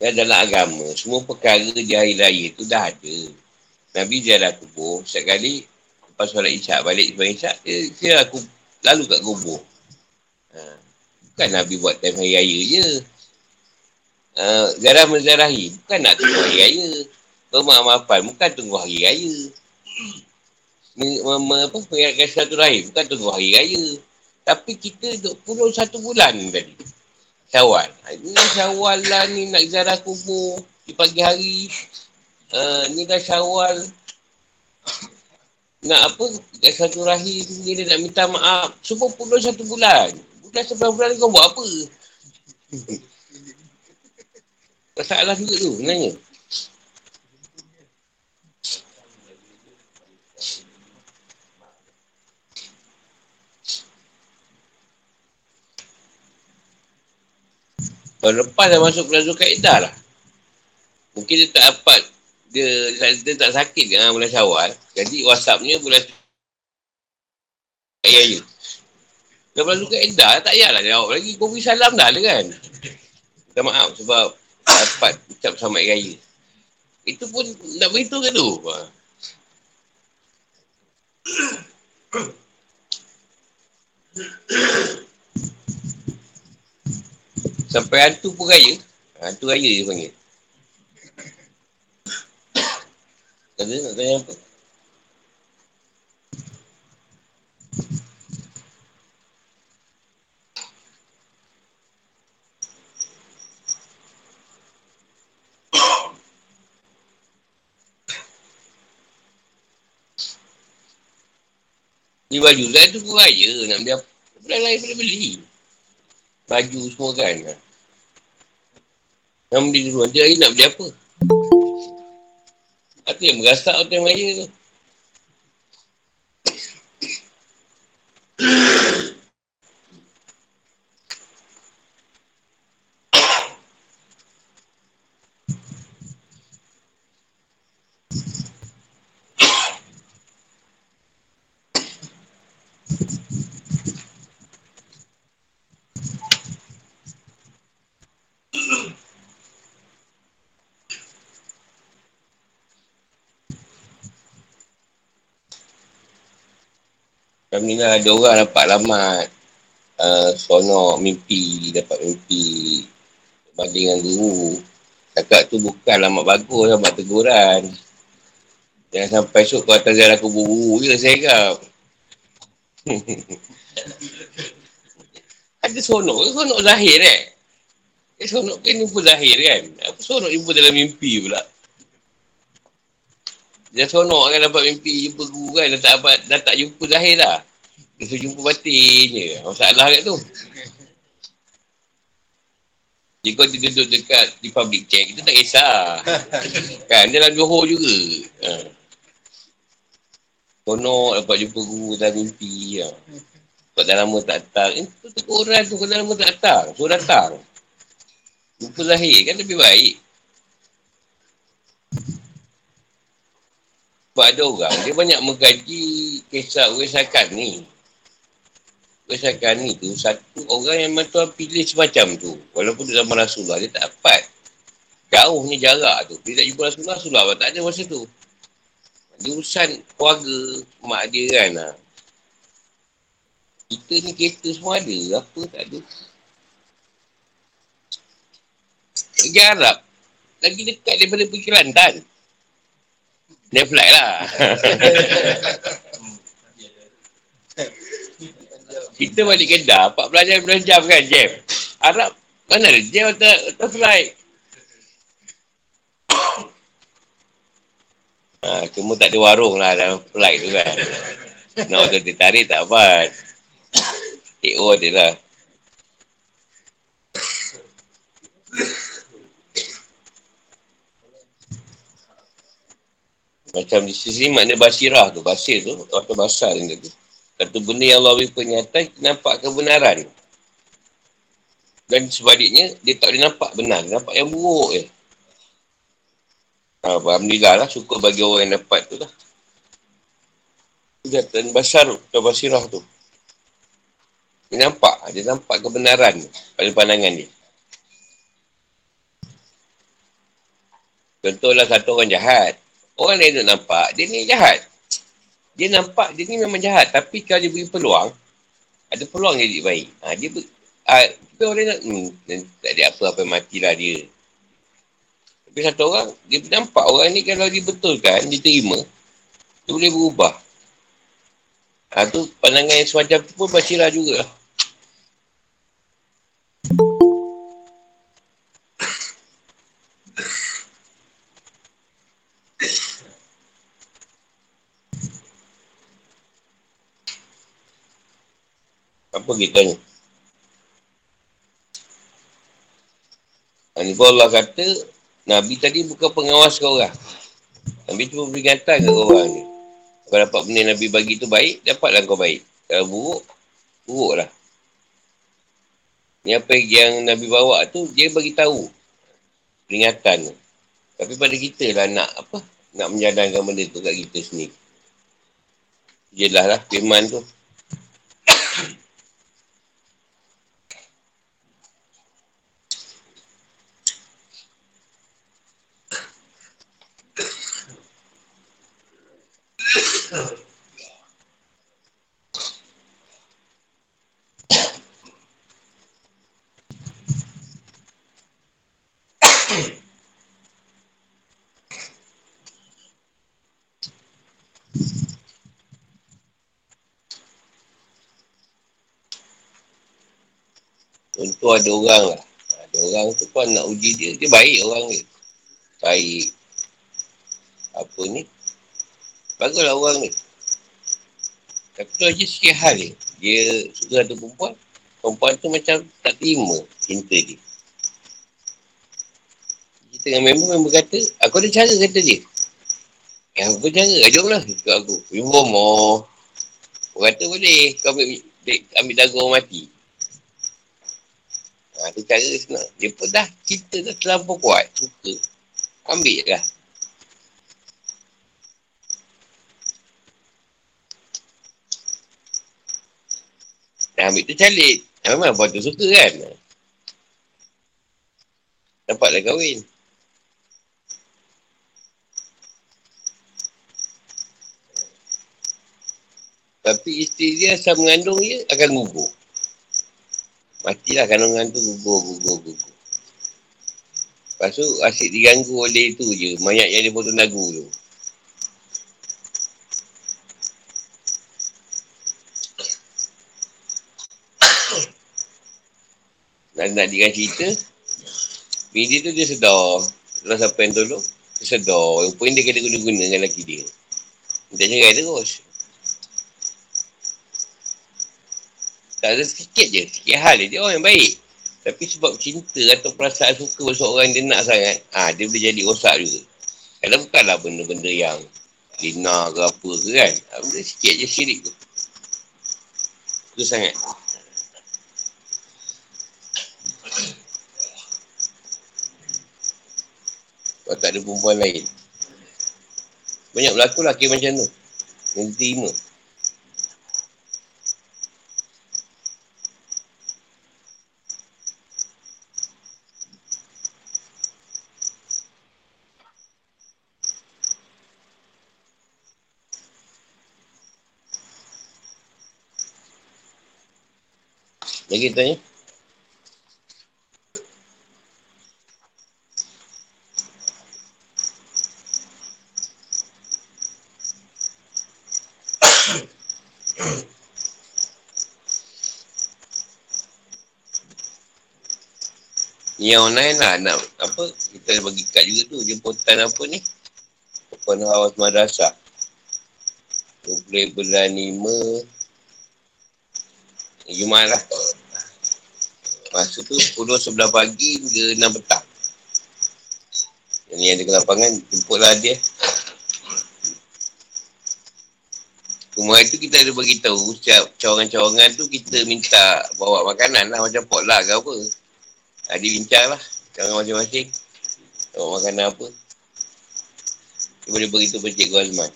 Dan dalam agama, semua perkara di hari raya tu dah ada. Nabi jalan kubur, setiap kali lepas solat isyak, balik sebab isyak, dia, dia aku lalu kat kubur. Ha. Bukan Nabi buat time hari raya je. Uh, zarah menzarahi, bukan nak tunggu hari raya. Pemaafan, bukan tunggu hari raya. Mengingatkan satu rahim, bukan tunggu hari raya. Tapi kita duduk puluh satu bulan tadi. Syawal. Ini syawal lah ni nak ziarah kubur di pagi hari. Uh, ni dah syawal. Nak apa? Kat satu rahim dia nak minta maaf. Semua puluh satu bulan. Bulan sebelah bulan kau buat apa? Masalah juga tu sebenarnya. Tahun lepas dah masuk bulan Zulkaidah lah. Mungkin dia tak dapat. Dia, dia, dia tak sakit dengan bulan syawal. Jadi whatsappnya bulan Ya, ya. Dah bulan Zulkaidah tak payahlah jawab lagi. Kau beri salam dah lah kan. Minta maaf sebab dapat ucap sama raya. Itu pun nak beritahu ke tu? Ha. Sampai hantu pun raya. Hantu raya dia panggil. Kata nak tanya apa? Ni baju lah tu pun raya nak beli apa. Bulan lain boleh beli. Baju semua kan. Yang beli dulu. Nanti hari nak beli apa? Itu yang berasak tu yang raya tu. Kami lah ada orang dapat alamat. Uh, sonok mimpi, dapat mimpi. Banding dengan guru. Cakap tu bukan alamat bagus, alamat teguran. Jangan sampai esok kau atas jalan aku buru je, saya kap. ada sonok, sonok zahir eh. Eh, sonok kan jumpa zahir kan. Apa sonok jumpa dalam mimpi pula? Dia sonok kan dapat mimpi jumpa guru kan. Dah tak, dapat, dah tak jumpa zahir dah. Dia jumpa batin je. Masalah kat tu. Jika kau duduk dekat di public check, kita tak kisah. kan, dia dalam Johor juga. Ha. Sonok dapat jumpa guru dalam mimpi. Ha. Kau dah lama tak datang. Eh, tu orang tu kau dah lama tak datang. So datang. Jumpa zahir kan lebih baik. Sebab ada orang, dia banyak menggaji kisah urisakan ni. Urisakan ni tu, satu orang yang memang tuan pilih semacam tu. Walaupun dia zaman Rasulullah, dia tak dapat. Jauhnya jarak tu. Dia tak jumpa Rasulullah, Rasulullah tak ada masa tu. Dia urusan keluarga, mak dia kan. Ha. Kita ni kereta semua ada, apa tak ada. Pergi Arab, lagi dekat daripada pergi Kelantan. Dia flight lah. Kita balik Kedah, 14 jam kan jam. Arab, mana ada jam atau, atau flight? Ha, cuma tak ada warung lah dalam flight tu kan. Nak waktu dia tarik tak apa. TO dia lah. Macam di sisi makna basirah tu. Basir tu, atau basar ni tu. Satu benda yang Allah beri pernyataan, nampak kebenaran. Dan sebaliknya, dia tak boleh nampak benar. Nampak yang buruk je. Ha, Alhamdulillah lah, syukur bagi orang yang dapat tu lah. Dan basar atau basirah tu. Dia nampak, dia nampak kebenaran pada pandangan dia. Contohlah satu orang jahat. Orang lain nak nampak, dia ni jahat. Dia nampak dia ni memang jahat. Tapi kalau dia beri peluang, ada peluang dia jadi baik. Ha, dia ber, ha, tapi orang nak, hmm, tak ada apa-apa matilah dia. Tapi satu orang, dia nampak orang ni kalau dibetulkan, diterima, dia boleh berubah. Ha, tu pandangan yang semacam tu pun basirah juga. Apa kita tanya? Ini pun Allah kata, Nabi tadi bukan pengawas kau orang. Nabi cuma peringatan ke orang ni. Kalau dapat benda Nabi bagi tu baik, dapatlah kau baik. Kalau buruk, buruk lah. Ni apa yang Nabi bawa tu, dia bagi tahu peringatan. Tapi pada kita lah nak apa? Nak menjadangkan benda tu kat kita sendiri. Jelah lah firman tu. Contoh ada orang lah. Ada orang tu pun nak uji dia. Dia baik orang ni. Baik. Apa ni? Baguslah orang ni. Tapi tu aja sikit hal ni. Dia suka ada perempuan. Perempuan tu macam tak terima cinta dia. Kita dengan member, member kata, aku ada cara kata dia. Yang aku cara, ajak lah cakap aku. Ibu. Aku kata boleh, kau ambil, ambil dagu orang mati. Ha, tu cara senang. Dia pun dah cinta dah terlampau kuat. Suka. Ambil lah. Dah ambil tu calik. Memang buat tu suka kan. Dapatlah kahwin. Tapi isteri dia asal mengandung dia akan gugur. Matilah kandungan tu gugur, gugur, gugur. Lepas tu asyik diganggu oleh tu je. Mayat yang dia potong dagu tu. Dan nak dikan cerita, bini tu dia sedar. Setelah siapa yang tolong, dia sedar. Rupanya dia kena guna-guna dengan lelaki dia. Dia cerai terus. Tak ada sikit je. Sikit hal dia. Orang yang baik. Tapi sebab cinta atau perasaan suka seorang dia nak sangat, ah ha, dia boleh jadi rosak juga. Kalau bukanlah benda-benda yang dina ke apa ke kan. Ha, benda sikit je syirik tu. Itu sangat. Kalau tak ada perempuan lain. Banyak berlaku lelaki macam tu. Yang terima. Lagi tanya. Yang online lah nak apa kita bagi kad juga tu jemputan apa ni? Open house madrasah. 20 bulan 5 Jumat lah. Masa tu 10 11 pagi hingga 6 petang. Yang ada ke lapangan jemputlah dia. Rumah itu kita ada bagi tahu setiap cawangan-cawangan tu kita minta bawa makanan lah macam potluck ke apa Ha, dia bincang lah. Jangan masing-masing. Tengok makanan apa. Dia boleh beritahu pada Cikgu Azman.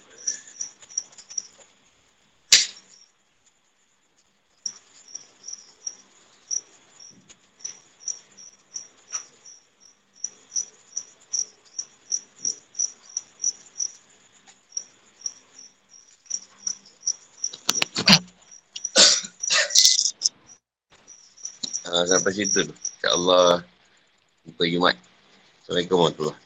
Ha, sampai situ. InsyaAllah. Jumpa Jumat. Assalamualaikum warahmatullahi